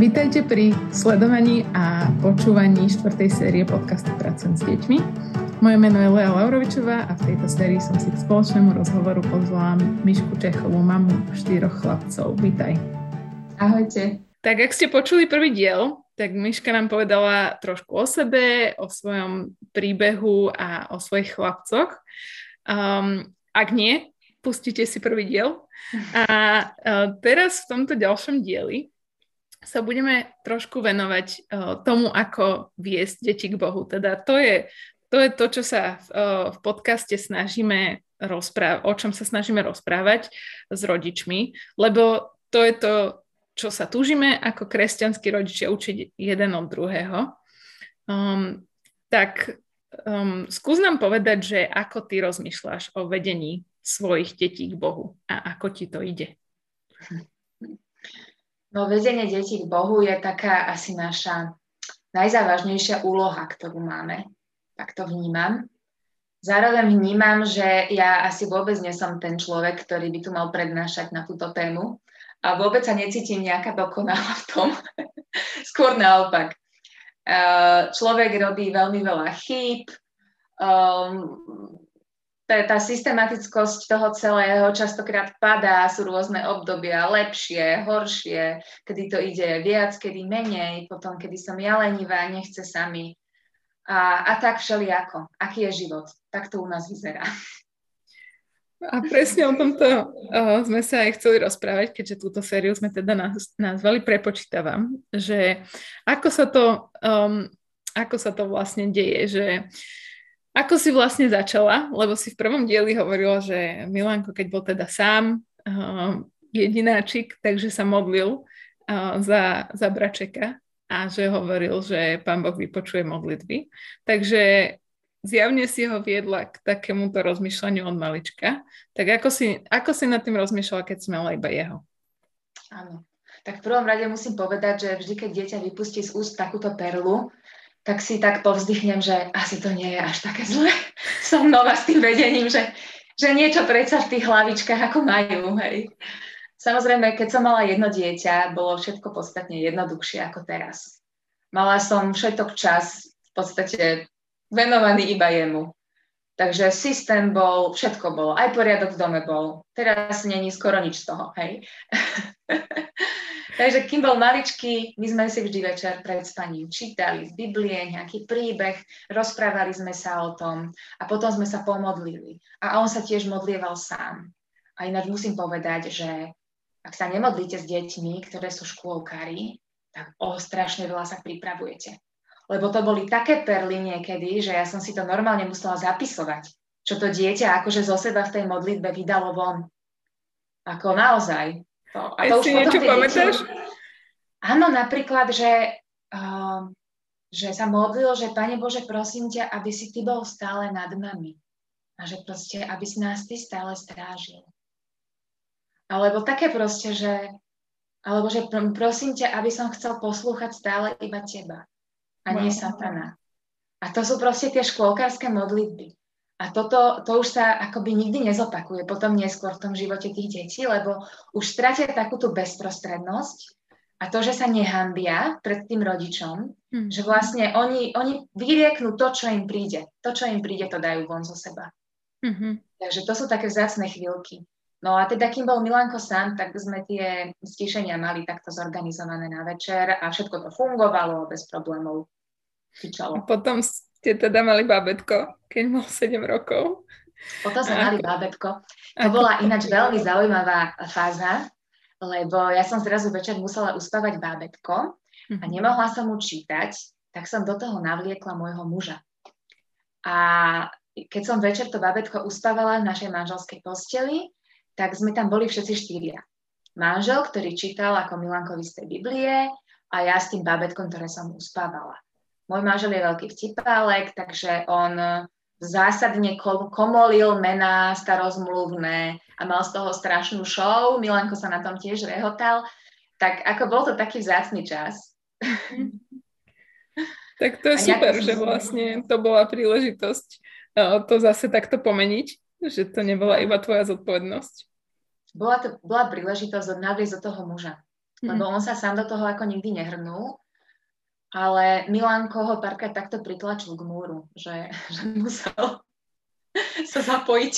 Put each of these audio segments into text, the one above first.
Vítajte pri sledovaní a počúvaní štvrtej série podcastu Pracujem s deťmi. Moje meno je Lea Laurovičová a v tejto sérii som si k spoločnému rozhovoru pozvala Mišku Čechovú, mamu štyroch chlapcov. Vítaj. Ahojte. Tak ak ste počuli prvý diel, tak Miška nám povedala trošku o sebe, o svojom príbehu a o svojich chlapcoch. Um, ak nie, pustite si prvý diel. A uh, teraz v tomto ďalšom dieli sa budeme trošku venovať tomu, ako viesť deti k Bohu. Teda to je to, je to čo sa v, v podcaste snažíme rozprávať, o čom sa snažíme rozprávať s rodičmi, lebo to je to, čo sa túžime ako kresťanskí rodičia učiť jeden od druhého. Um, tak um, skús nám povedať, že ako ty rozmýšľaš o vedení svojich detí k Bohu a ako ti to ide. No vedenie detí k Bohu je taká asi naša najzávažnejšia úloha, ktorú máme. Tak to vnímam. Zároveň vnímam, že ja asi vôbec nie som ten človek, ktorý by tu mal prednášať na túto tému a vôbec sa necítim nejaká dokonalá v tom. Skôr naopak. Človek robí veľmi veľa chýb, um, tá systematickosť toho celého častokrát padá, sú rôzne obdobia, lepšie, horšie, kedy to ide viac, kedy menej, potom kedy som ja lenivá, nechce sami. A, a tak všelijako. Aký je život? Tak to u nás vyzerá. A presne o tomto uh, sme sa aj chceli rozprávať, keďže túto sériu sme teda nazvali Prepočítavam, že ako sa to, um, ako sa to vlastne deje, že uh, ako si vlastne začala? Lebo si v prvom dieli hovorila, že Milanko, keď bol teda sám, uh, jedináčik, takže sa modlil uh, za, za bračeka a že hovoril, že pán Boh vypočuje modlitby. Takže zjavne si ho viedla k takémuto rozmýšľaniu od malička. Tak ako si, ako si nad tým rozmýšľala, keď si mala iba jeho? Áno. Tak v prvom rade musím povedať, že vždy, keď dieťa vypustí z úst takúto perlu, tak si tak povzdychnem, že asi to nie je až také zlé. Som nová s tým vedením, že, že niečo predsa v tých hlavičkách ako majú, hej. Samozrejme, keď som mala jedno dieťa, bolo všetko podstatne jednoduchšie ako teraz. Mala som všetok čas v podstate venovaný iba jemu. Takže systém bol, všetko bolo, aj poriadok v dome bol. Teraz není skoro nič z toho, hej. Takže kým bol maličký, my sme si vždy večer pred spaním čítali z Biblie nejaký príbeh, rozprávali sme sa o tom a potom sme sa pomodlili. A on sa tiež modlieval sám. A ináč musím povedať, že ak sa nemodlíte s deťmi, ktoré sú škôlkári, tak o strašne veľa sa pripravujete. Lebo to boli také perly niekedy, že ja som si to normálne musela zapisovať, čo to dieťa akože zo seba v tej modlitbe vydalo von. Ako naozaj. To, a to už si niečo pamätáš? Áno, napríklad, že, uh, že sa modlil, že Pane Bože, prosím ťa, aby si Ty bol stále nad nami. A že proste, aby si nás Ty stále strážil. Alebo také proste, že alebo že prosím ťa, aby som chcel poslúchať stále iba teba a nie satana. A to sú proste tie škôlkárske modlitby. A toto, to už sa akoby nikdy nezopakuje potom neskôr v tom živote tých detí, lebo už stratia takúto bezprostrednosť a to, že sa nehambia pred tým rodičom, mm. že vlastne oni, oni vyrieknú to, čo im príde. To, čo im príde, to dajú von zo seba. Mm-hmm. Takže to sú také vzácne chvíľky. No a teda, kým bol Milanko sám, tak sme tie stišenia mali takto zorganizované na večer a všetko to fungovalo bez problémov. Fičalo. A potom ste teda mali bábetko, keď mal 7 rokov. Potom sme mali bábetko. To bola ináč veľmi zaujímavá fáza, lebo ja som zrazu večer musela uspávať bábetko a mhm. nemohla som mu čítať, tak som do toho navliekla môjho muža. A keď som večer to bábetko uspávala v našej manželskej posteli, tak sme tam boli všetci štyria. Manžel, ktorý čítal ako Milankovi z tej Biblie a ja s tým bábetkom, ktoré som uspávala. Môj manžel je veľký vtipálek, takže on zásadne komolil mená starozmluvné a mal z toho strašnú show. Milanko sa na tom tiež rehotal. Tak ako bol to taký vzácný čas. Tak to je super, že vlastne to bola príležitosť to zase takto pomeniť, že to nebola iba tvoja zodpovednosť. Bola to bola príležitosť odnáviesť do toho muža. lebo on sa sám do toho ako nikdy nehrnul. Ale Milanko ho párkrát takto pritlačil k múru, že, že musel sa zapojiť.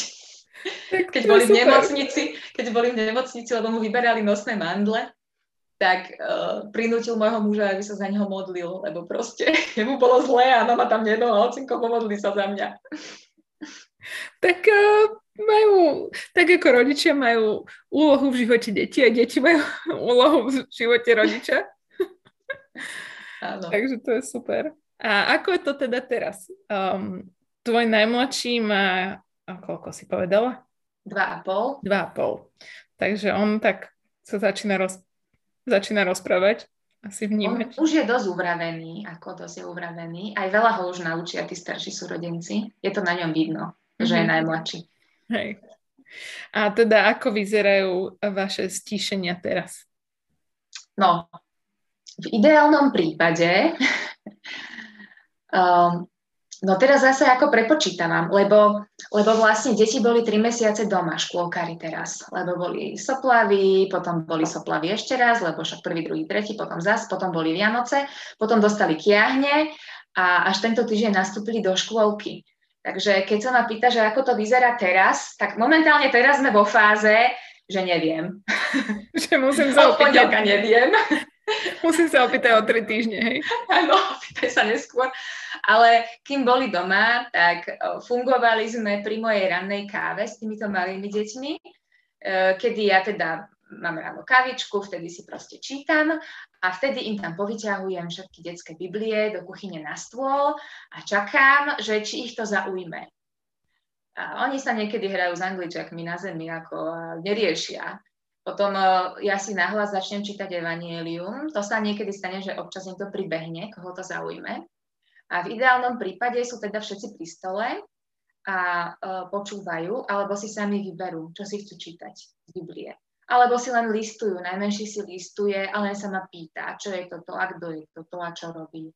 keď boli v nemocnici, keď boli v nemocnici, lebo mu vyberali nosné mandle, tak uh, prinútil môjho muža, aby sa za neho modlil, lebo proste jemu bolo zlé a mama tam nedohla, ocinko, pomodli sa za mňa. Tak uh, majú, tak ako rodičia majú úlohu v živote detí a deti majú úlohu v živote rodiča. Áno. Takže to je super. A ako je to teda teraz? Um, tvoj najmladší má, a koľko si povedala? Dva a pol. Dva a pol. Takže on tak sa začína, roz, začína rozprávať, asi vnímať. On už je dosť upravený, ako dosť je upravený. Aj veľa ho už naučia tí starší súrodenci. Je to na ňom vidno, mm-hmm. že je mhm. najmladší. Hej. A teda ako vyzerajú vaše stíšenia teraz? No, v ideálnom prípade, um, no teraz zase ako prepočítavam, lebo, lebo vlastne deti boli 3 mesiace doma, škôlkari teraz, lebo boli soplavy, potom boli soplavy ešte raz, lebo však prvý, druhý, tretí, potom zas, potom boli Vianoce, potom dostali kiahne a až tento týždeň nastúpili do škôlky. Takže keď sa ma pýta, že ako to vyzerá teraz, tak momentálne teraz sme vo fáze, že neviem. Že musím sa opýtať. neviem. Musím sa opýtať o tri týždne, hej? Áno, opýtaj sa neskôr. Ale kým boli doma, tak fungovali sme pri mojej rannej káve s týmito malými deťmi, e, kedy ja teda mám ráno kavičku, vtedy si proste čítam a vtedy im tam povyťahujem všetky detské biblie do kuchyne na stôl a čakám, že či ich to zaujme. A oni sa niekedy hrajú s angličakmi na zemi, ako neriešia. Potom uh, ja si nahlas začnem čítať Evangelium. To sa niekedy stane, že občas niekto pribehne, koho to zaujme. A v ideálnom prípade sú teda všetci pri stole a uh, počúvajú, alebo si sami vyberú, čo si chcú čítať z Biblie. Alebo si len listujú, najmenší si listuje, ale len sa ma pýta, čo je toto, a kto je toto, a čo robí.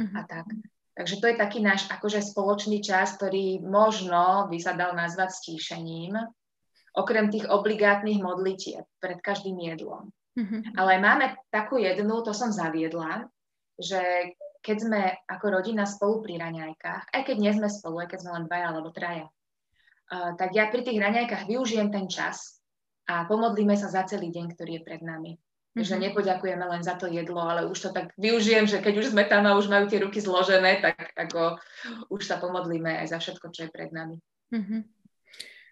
Mm-hmm. A tak. Takže to je taký náš akože spoločný čas, ktorý možno by sa dal nazvať stíšením, okrem tých obligátnych modlitieb pred každým jedlom. Mm-hmm. Ale máme takú jednu, to som zaviedla, že keď sme ako rodina spolu pri raňajkách, aj keď nie sme spolu, aj keď sme len dvaja alebo traja, uh, tak ja pri tých raňajkách využijem ten čas a pomodlíme sa za celý deň, ktorý je pred nami. Mm-hmm. Že nepoďakujeme len za to jedlo, ale už to tak využijem, že keď už sme tam a už majú tie ruky zložené, tak ako už sa pomodlíme aj za všetko, čo je pred nami. Mm-hmm.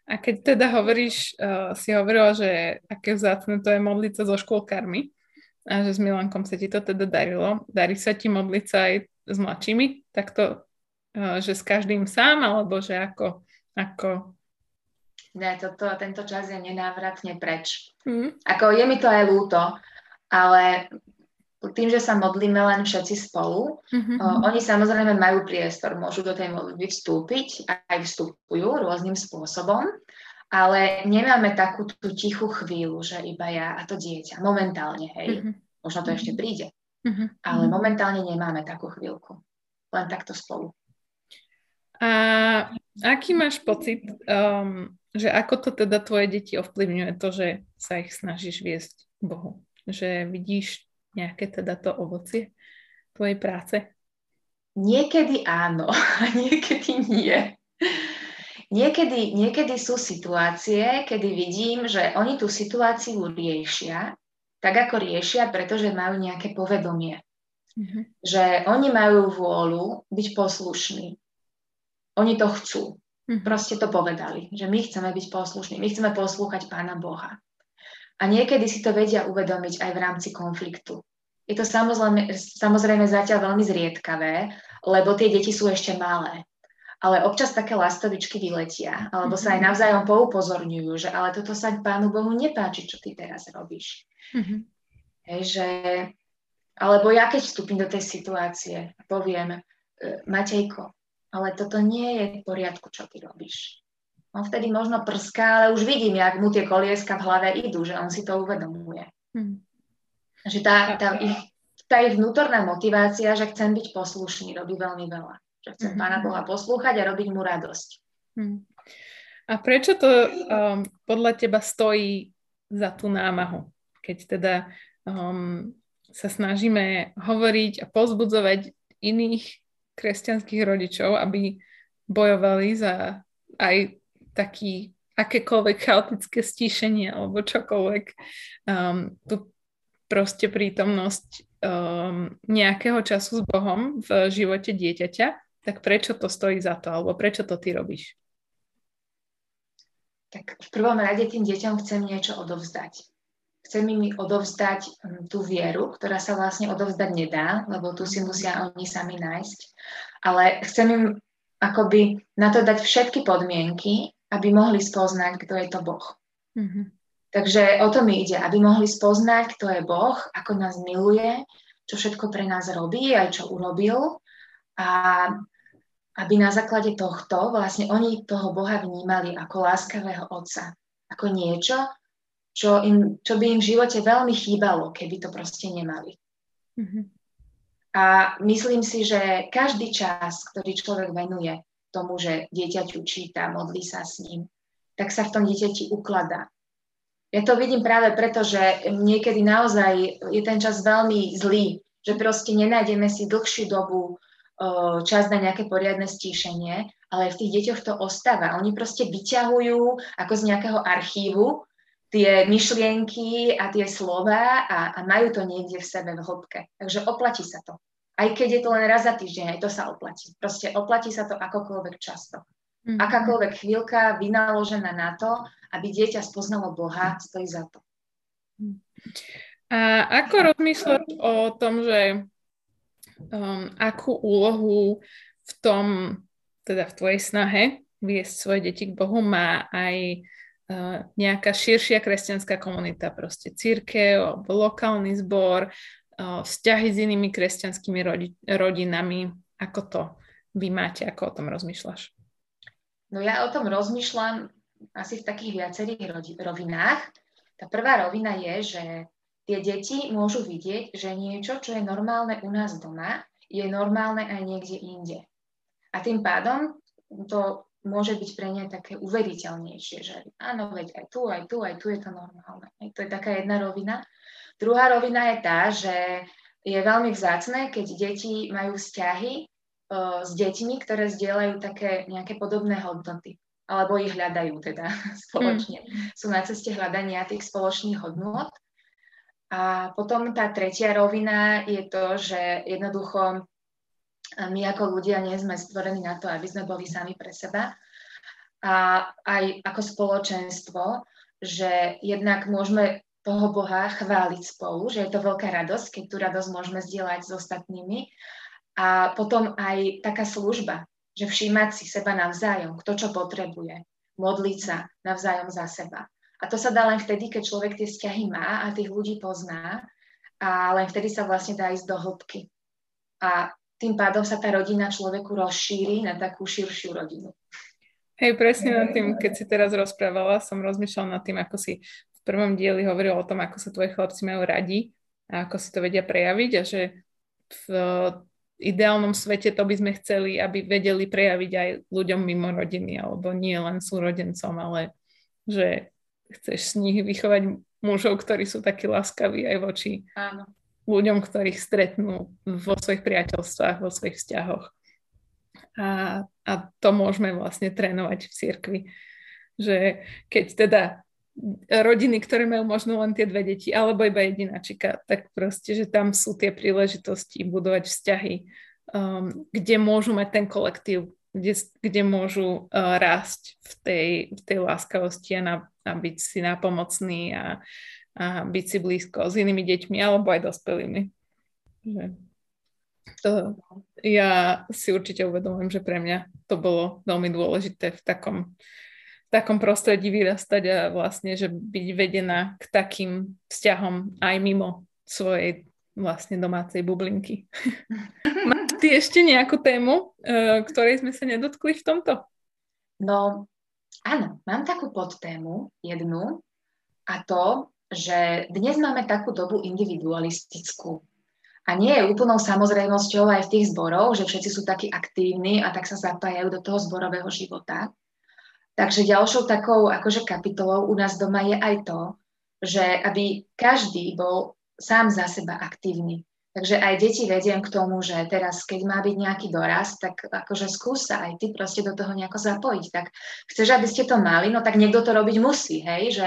A keď teda hovoríš, uh, si hovorila, že aké vzácne to je modliť sa so škôlkarmi a že s Milankom sa ti to teda darilo. Darí sa ti modliť sa aj s mladšími? Takto, uh, že s každým sám, alebo že ako? ako... Ne, toto, tento čas je nenávratne preč. Hmm. Ako je mi to aj ľúto, ale tým, že sa modlíme len všetci spolu, mm-hmm. o, oni samozrejme majú priestor, môžu do tej modlitby vstúpiť, aj vstupujú rôznym spôsobom, ale nemáme takú tú tichú chvíľu, že iba ja a to dieťa, momentálne, hej, mm-hmm. možno to ešte príde, mm-hmm. ale momentálne nemáme takú chvíľku, len takto spolu. A aký máš pocit, um, že ako to teda tvoje deti ovplyvňuje to, že sa ich snažíš viesť Bohu? Že vidíš nejaké teda to ovocie tvojej práce? Niekedy áno, a niekedy nie. Niekedy, niekedy sú situácie, kedy vidím, že oni tú situáciu riešia, tak ako riešia, pretože majú nejaké povedomie. Mm-hmm. Že oni majú vôľu byť poslušní. Oni to chcú. Mm-hmm. Proste to povedali, že my chceme byť poslušní, my chceme poslúchať Pána Boha. A niekedy si to vedia uvedomiť aj v rámci konfliktu. Je to samozrejme, samozrejme zatiaľ veľmi zriedkavé, lebo tie deti sú ešte malé. Ale občas také lastovičky vyletia, alebo sa aj mhm. navzájom poupozorňujú, že ale toto sa Pánu Bohu nepáči, čo ty teraz robíš. Mm-hmm. Hej, že, alebo ja keď vstúpim do tej situácie poviem, e, Matejko, ale toto nie je v poriadku, čo ty robíš. On vtedy možno prská, ale už vidím, jak mu tie kolieska v hlave idú, že on si to uvedomuje. Hmm. Že tá, tá, ich, tá ich vnútorná motivácia, že chcem byť poslušný, robí veľmi veľa. Že chcem hmm. Pána Boha poslúchať a robiť mu radosť. Hmm. A prečo to um, podľa teba stojí za tú námahu? Keď teda um, sa snažíme hovoriť a pozbudzovať iných kresťanských rodičov, aby bojovali za aj taký akékoľvek chaotické stíšenie alebo čokoľvek. Um, tu proste prítomnosť um, nejakého času s Bohom v živote dieťaťa, tak prečo to stojí za to, alebo prečo to ty robíš? Tak v prvom rade tým deťom chcem niečo odovzdať. Chcem im odovzdať um, tú vieru, ktorá sa vlastne odovzdať nedá, lebo tu si musia oni sami nájsť. Ale chcem im akoby na to dať všetky podmienky, aby mohli spoznať, kto je to Boh. Mm-hmm. Takže o to mi ide, aby mohli spoznať, kto je Boh, ako nás miluje, čo všetko pre nás robí, aj čo urobil. A aby na základe tohto vlastne oni toho Boha vnímali ako láskavého otca, ako niečo, čo, im, čo by im v živote veľmi chýbalo, keby to proste nemali. Mm-hmm. A myslím si, že každý čas, ktorý človek venuje tomu, že dieťaťu číta, modlí sa s ním, tak sa v tom dieťati ukladá. Ja to vidím práve preto, že niekedy naozaj je ten čas veľmi zlý, že proste nenájdeme si dlhšiu dobu čas na nejaké poriadne stíšenie, ale v tých deťoch to ostáva. Oni proste vyťahujú ako z nejakého archívu tie myšlienky a tie slova a, a majú to niekde v sebe v hĺbke. Takže oplatí sa to. Aj keď je to len raz za týždeň, aj to sa oplatí. Proste oplatí sa to akokoľvek často. Mm-hmm. Akákoľvek chvíľka vynaložená na to, aby dieťa spoznalo Boha, stojí za to. A ako rozmýšľať o tom, že um, akú úlohu v tom, teda v tvojej snahe viesť svoje deti k Bohu má aj uh, nejaká širšia kresťanská komunita, proste církev, alebo lokálny zbor, vzťahy s inými kresťanskými rodi- rodinami. Ako to vy máte, ako o tom rozmýšľaš? No ja o tom rozmýšľam asi v takých viacerých rovinách. Tá prvá rovina je, že tie deti môžu vidieť, že niečo, čo je normálne u nás doma, je normálne aj niekde inde. A tým pádom to môže byť pre ne také uveriteľnejšie, že áno, veď aj tu, aj tu, aj tu je to normálne. To je taká jedna rovina. Druhá rovina je tá, že je veľmi vzácne, keď deti majú vzťahy uh, s deťmi, ktoré zdieľajú také nejaké podobné hodnoty alebo ich hľadajú teda spoločne. Mm. Sú na ceste hľadania tých spoločných hodnot. A potom tá tretia rovina je to, že jednoducho my ako ľudia nie sme stvorení na to, aby sme boli sami pre seba. A aj ako spoločenstvo, že jednak môžeme toho Boha chváliť spolu, že je to veľká radosť, keď tú radosť môžeme zdieľať s ostatnými. A potom aj taká služba, že všímať si seba navzájom, kto čo potrebuje, modliť sa navzájom za seba. A to sa dá len vtedy, keď človek tie vzťahy má a tých ľudí pozná a len vtedy sa vlastne dá ísť do hĺbky. A tým pádom sa tá rodina človeku rozšíri na takú širšiu rodinu. Hej, presne nad tým, keď si teraz rozprávala, som rozmýšľala nad tým, ako si prvom dieli hovoril o tom, ako sa tvoje chlapci majú radi a ako si to vedia prejaviť a že v ideálnom svete to by sme chceli, aby vedeli prejaviť aj ľuďom mimo rodiny, alebo nie len súrodencom, ale že chceš z nich vychovať mužov, ktorí sú takí láskaví aj voči Áno. ľuďom, ktorých stretnú vo svojich priateľstvách, vo svojich vzťahoch. A, a to môžeme vlastne trénovať v cirkvi. Že keď teda rodiny, ktoré majú možno len tie dve deti, alebo iba jedináčika, tak proste, že tam sú tie príležitosti budovať vzťahy, um, kde môžu mať ten kolektív, kde, kde môžu uh, rásť v tej, v tej láskavosti a, na, a byť si nápomocný a, a byť si blízko s inými deťmi alebo aj dospelými. Že to, ja si určite uvedomujem, že pre mňa to bolo veľmi dôležité v takom takom prostredí vyrastať a vlastne, že byť vedená k takým vzťahom aj mimo svojej vlastne domácej bublinky. Máš ty ešte nejakú tému, e, ktorej sme sa nedotkli v tomto? No, áno, mám takú podtému, jednu, a to, že dnes máme takú dobu individualistickú. A nie je úplnou samozrejmosťou aj v tých zboroch, že všetci sú takí aktívni a tak sa zapájajú do toho zborového života. Takže ďalšou takou akože kapitolou u nás doma je aj to, že aby každý bol sám za seba aktívny. Takže aj deti vediem k tomu, že teraz, keď má byť nejaký doraz, tak akože skús sa aj ty proste do toho nejako zapojiť. Tak chceš, aby ste to mali, no tak niekto to robiť musí, hej, že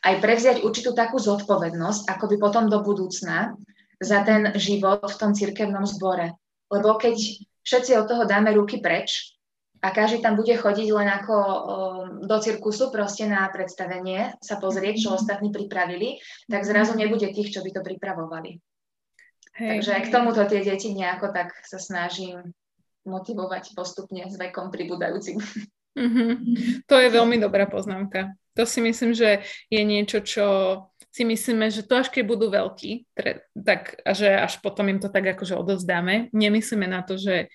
aj prevziať určitú takú zodpovednosť, ako by potom do budúcna za ten život v tom cirkevnom zbore. Lebo keď všetci od toho dáme ruky preč a každý tam bude chodiť len ako do cirkusu proste na predstavenie, sa pozrieť, čo mhm. ostatní pripravili, tak zrazu nebude tých, čo by to pripravovali. Hej. Takže k tomuto tie deti nejako tak sa snažím motivovať postupne s vekom pribúdajúcim. Mm-hmm. To je veľmi dobrá poznámka. To si myslím, že je niečo, čo si myslíme, že to až keď budú veľkí, tak a že až potom im to tak akože odovzdáme. Nemyslíme na to, že,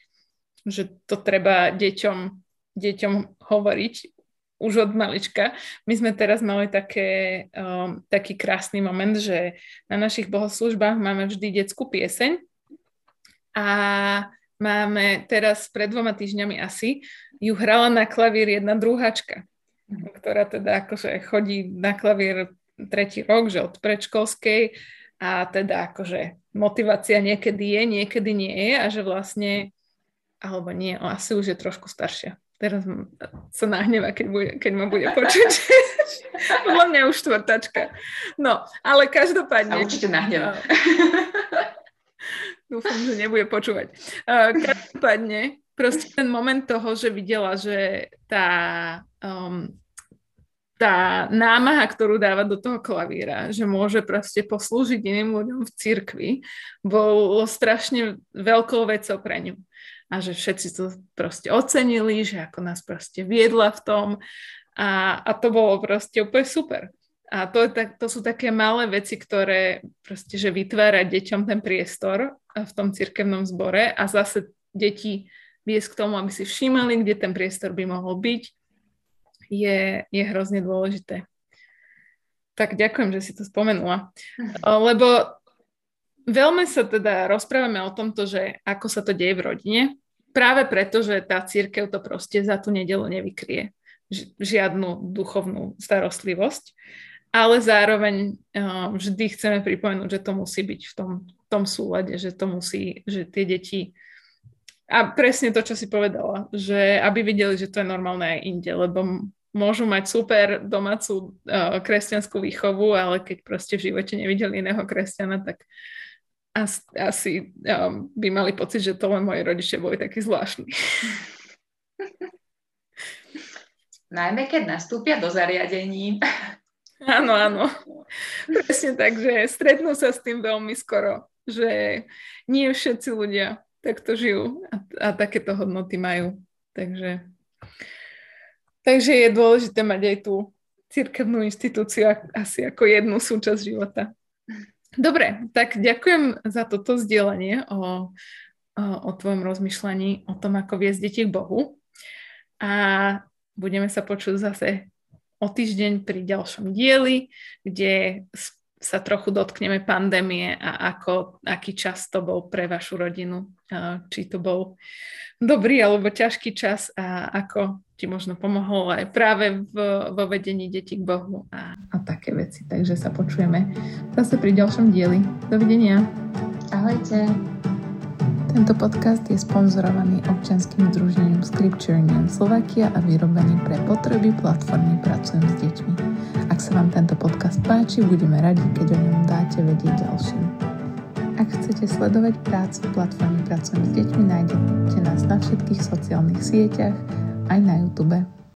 že to treba deťom, deťom hovoriť už od malička. My sme teraz mali také, um, taký krásny moment, že na našich bohoslužbách máme vždy detskú pieseň a máme teraz pred dvoma týždňami asi, ju hrala na klavír jedna druháčka, ktorá teda akože chodí na klavír tretí rok, že od predškolskej a teda akože motivácia niekedy je, niekedy nie je a že vlastne, alebo nie, asi už je trošku staršia Teraz sa nahneva, keď, bude, keď ma bude počuť. Podľa mňa už štvrtačka. No, ale každopádne... A určite nahneva. Dúfam, že nebude počúvať. Každopádne, proste ten moment toho, že videla, že tá, um, tá námaha, ktorú dáva do toho klavíra, že môže proste poslúžiť iným ľuďom v cirkvi, bolo strašne veľkou vecou pre ňu a že všetci to proste ocenili, že ako nás proste viedla v tom a, a to bolo proste úplne super. A to, je tak, to sú také malé veci, ktoré proste, že vytvára deťom ten priestor v tom cirkevnom zbore a zase deti viesť k tomu, aby si všímali, kde ten priestor by mohol byť, je, je hrozne dôležité. Tak ďakujem, že si to spomenula. Mhm. Lebo veľmi sa teda rozprávame o tomto, že ako sa to deje v rodine, práve preto, že tá církev to proste za tú nedelu nevykrie. Žiadnu duchovnú starostlivosť. Ale zároveň uh, vždy chceme pripomenúť, že to musí byť v tom, tom súlade, že to musí, že tie deti a presne to, čo si povedala, že aby videli, že to je normálne aj inde, lebo môžu mať super domácu uh, kresťanskú výchovu, ale keď proste v živote nevideli iného kresťana, tak asi, asi um, by mali pocit, že to len moji rodičia boli takí zvláštni. Najmä keď nastúpia do zariadení. Áno, áno. Presne tak, že stretnú sa s tým veľmi skoro, že nie všetci ľudia takto žijú a, a takéto hodnoty majú. Takže, takže je dôležité mať aj tú cirkevnú inštitúciu asi ako jednu súčasť života. Dobre, tak ďakujem za toto zdieľanie o, o, o tvojom rozmýšľaní o tom, ako viesť deti k Bohu. A budeme sa počuť zase o týždeň pri ďalšom dieli, kde sa trochu dotkneme pandémie a ako, aký čas to bol pre vašu rodinu. Či to bol dobrý alebo ťažký čas a ako ti možno pomohlo aj práve v, vo vedení detí k Bohu a, a také veci. Takže sa počujeme zase pri ďalšom dieli. Dovidenia. Ahojte. Tento podcast je sponzorovaný občanským združením Scripture Union Slovakia a vyrobený pre potreby platformy Pracujem s deťmi. Ak sa vám tento podcast páči, budeme radi, keď o ňom dáte vedieť ďalším. Ak chcete sledovať prácu platformy Pracujem s deťmi, nájdete nás na všetkých sociálnych sieťach, aj na YouTube.